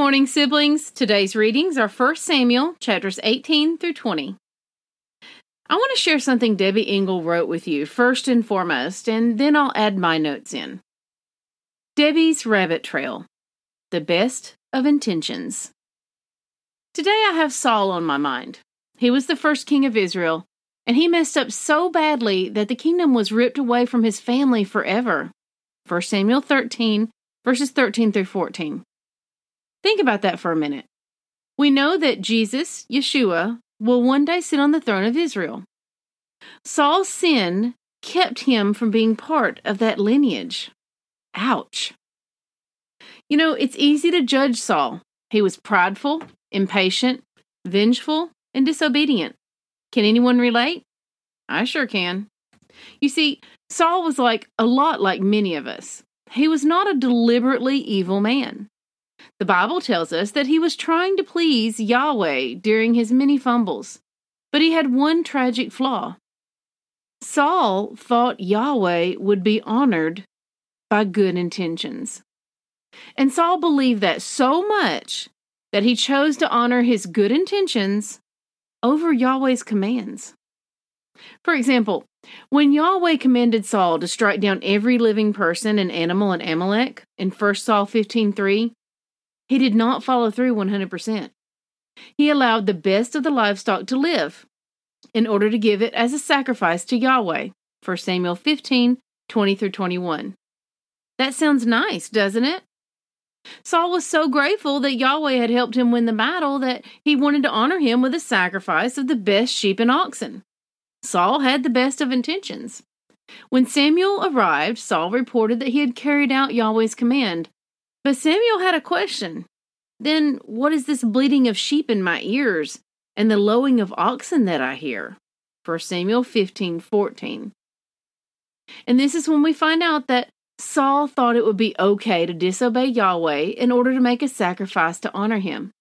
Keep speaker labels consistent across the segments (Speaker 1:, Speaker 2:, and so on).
Speaker 1: Morning, siblings. Today's readings are 1 Samuel chapters 18 through 20. I want to share something Debbie Engel wrote with you first and foremost, and then I'll add my notes in. Debbie's Rabbit Trail The Best of Intentions. Today I have Saul on my mind. He was the first king of Israel, and he messed up so badly that the kingdom was ripped away from his family forever. 1 Samuel 13, verses 13 through 14. Think about that for a minute. We know that Jesus, Yeshua, will one day sit on the throne of Israel. Saul's sin kept him from being part of that lineage. Ouch. You know, it's easy to judge Saul. He was prideful, impatient, vengeful, and disobedient. Can anyone relate? I sure can. You see, Saul was like a lot like many of us. He was not a deliberately evil man. The Bible tells us that he was trying to please Yahweh during his many fumbles, but he had one tragic flaw. Saul thought Yahweh would be honored by good intentions. And Saul believed that so much that he chose to honor his good intentions over Yahweh's commands. For example, when Yahweh commanded Saul to strike down every living person and animal in Amalek in 1 Saul 15:3, he did not follow through 100%. He allowed the best of the livestock to live in order to give it as a sacrifice to Yahweh. 1 Samuel 15 20 through 21. That sounds nice, doesn't it? Saul was so grateful that Yahweh had helped him win the battle that he wanted to honor him with a sacrifice of the best sheep and oxen. Saul had the best of intentions. When Samuel arrived, Saul reported that he had carried out Yahweh's command but Samuel had a question. Then what is this bleating of sheep in my ears and the lowing of oxen that I hear? 1 Samuel 15 14. And this is when we find out that Saul thought it would be okay to disobey Yahweh in order to make a sacrifice to honor him.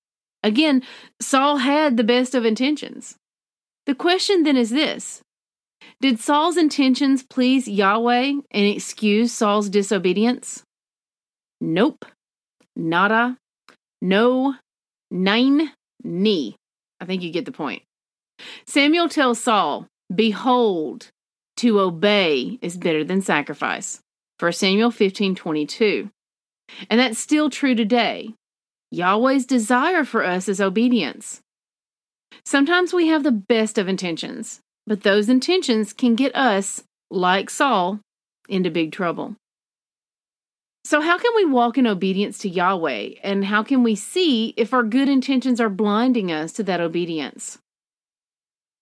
Speaker 1: Again, Saul had the best of intentions. The question then is this Did Saul's intentions please Yahweh and excuse Saul's disobedience? Nope. Nada. No. Nein. Knee. I think you get the point. Samuel tells Saul, Behold, to obey is better than sacrifice. 1 Samuel 15 22. And that's still true today. Yahweh's desire for us is obedience. Sometimes we have the best of intentions, but those intentions can get us, like Saul, into big trouble. So, how can we walk in obedience to Yahweh? And how can we see if our good intentions are blinding us to that obedience?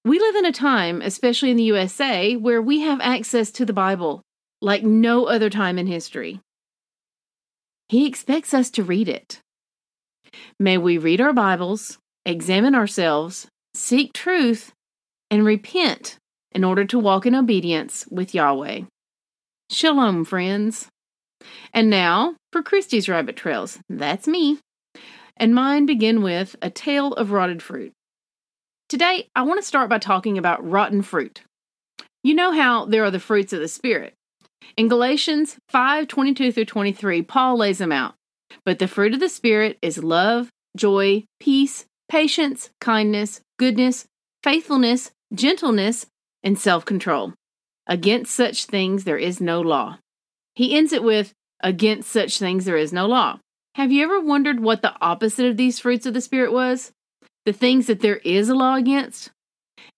Speaker 1: We live in a time, especially in the USA, where we have access to the Bible like no other time in history. He expects us to read it. May we read our Bibles, examine ourselves, seek truth, and repent in order to walk in obedience with Yahweh. Shalom, friends. And now for Christy's rabbit trails. That's me. And mine begin with a tale of rotted fruit. Today, I want to start by talking about rotten fruit. You know how there are the fruits of the Spirit. In Galatians 5 22 through 23, Paul lays them out. But the fruit of the Spirit is love, joy, peace, patience, kindness, goodness, faithfulness, gentleness, and self control. Against such things there is no law. He ends it with, Against such things there is no law. Have you ever wondered what the opposite of these fruits of the Spirit was? The things that there is a law against?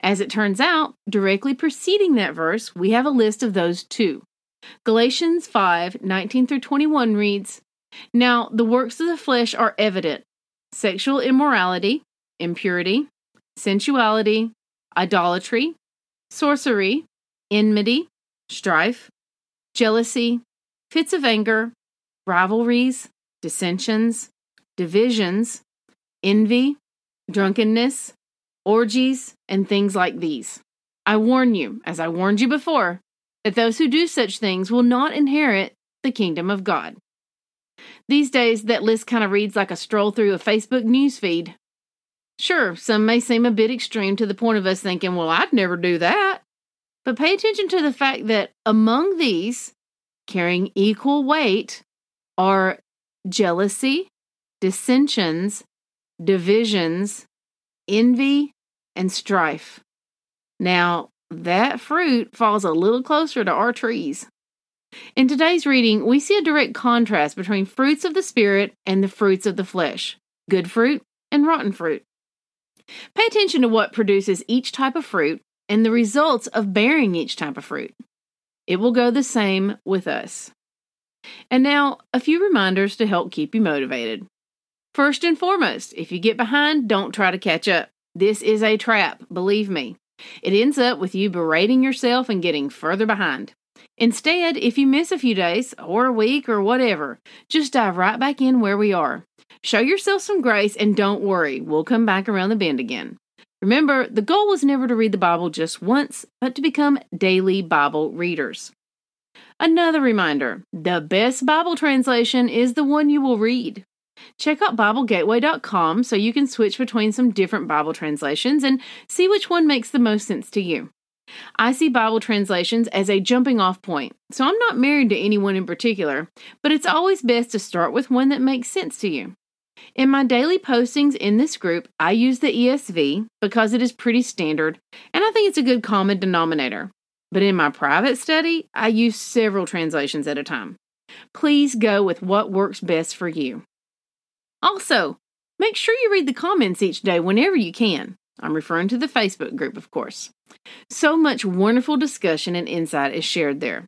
Speaker 1: As it turns out, directly preceding that verse, we have a list of those too. Galatians 5 19 through 21 reads, Now the works of the flesh are evident sexual immorality, impurity, sensuality, idolatry, sorcery, enmity, strife, jealousy, fits of anger, rivalries, dissensions, divisions, envy, drunkenness, orgies, and things like these. I warn you, as I warned you before, that those who do such things will not inherit the kingdom of God. These days, that list kind of reads like a stroll through a Facebook newsfeed. Sure, some may seem a bit extreme to the point of us thinking, well, I'd never do that. But pay attention to the fact that among these, carrying equal weight, are jealousy, dissensions, divisions, envy, and strife. Now, that fruit falls a little closer to our trees. In today's reading, we see a direct contrast between fruits of the Spirit and the fruits of the flesh good fruit and rotten fruit. Pay attention to what produces each type of fruit and the results of bearing each type of fruit. It will go the same with us. And now, a few reminders to help keep you motivated. First and foremost, if you get behind, don't try to catch up. This is a trap, believe me. It ends up with you berating yourself and getting further behind. Instead, if you miss a few days or a week or whatever, just dive right back in where we are. Show yourself some grace and don't worry, we'll come back around the bend again. Remember, the goal was never to read the Bible just once, but to become daily Bible readers. Another reminder the best Bible translation is the one you will read. Check out BibleGateway.com so you can switch between some different Bible translations and see which one makes the most sense to you. I see Bible translations as a jumping off point, so I'm not married to anyone in particular, but it's always best to start with one that makes sense to you. In my daily postings in this group, I use the ESV because it is pretty standard and I think it's a good common denominator. But in my private study, I use several translations at a time. Please go with what works best for you. Also, make sure you read the comments each day whenever you can. I'm referring to the Facebook group, of course. So much wonderful discussion and insight is shared there.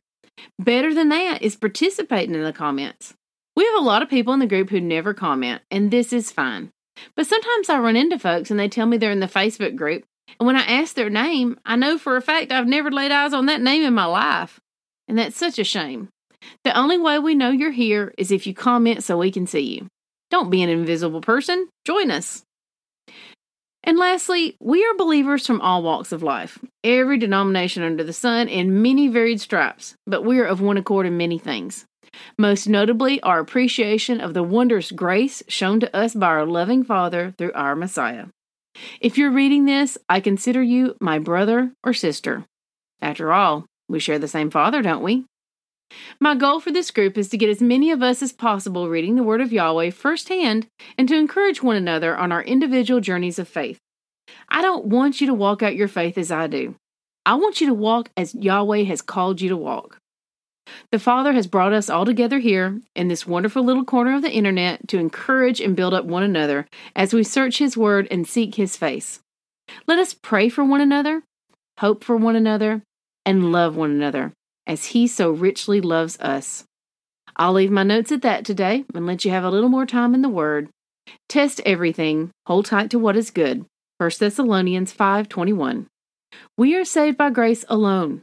Speaker 1: Better than that is participating in the comments. We have a lot of people in the group who never comment, and this is fine. But sometimes I run into folks and they tell me they're in the Facebook group, and when I ask their name, I know for a fact I've never laid eyes on that name in my life. And that's such a shame. The only way we know you're here is if you comment so we can see you. Don't be an invisible person, join us. And lastly, we are believers from all walks of life, every denomination under the sun, in many varied stripes, but we are of one accord in many things. Most notably, our appreciation of the wondrous grace shown to us by our loving Father through our Messiah. If you're reading this, I consider you my brother or sister. After all, we share the same Father, don't we? My goal for this group is to get as many of us as possible reading the Word of Yahweh firsthand and to encourage one another on our individual journeys of faith. I don't want you to walk out your faith as I do. I want you to walk as Yahweh has called you to walk. The Father has brought us all together here in this wonderful little corner of the internet to encourage and build up one another as we search His Word and seek His face. Let us pray for one another, hope for one another, and love one another as He so richly loves us. I'll leave my notes at that today and let you have a little more time in the Word. Test everything, hold tight to what is good. 1 Thessalonians 5:21. We are saved by grace alone.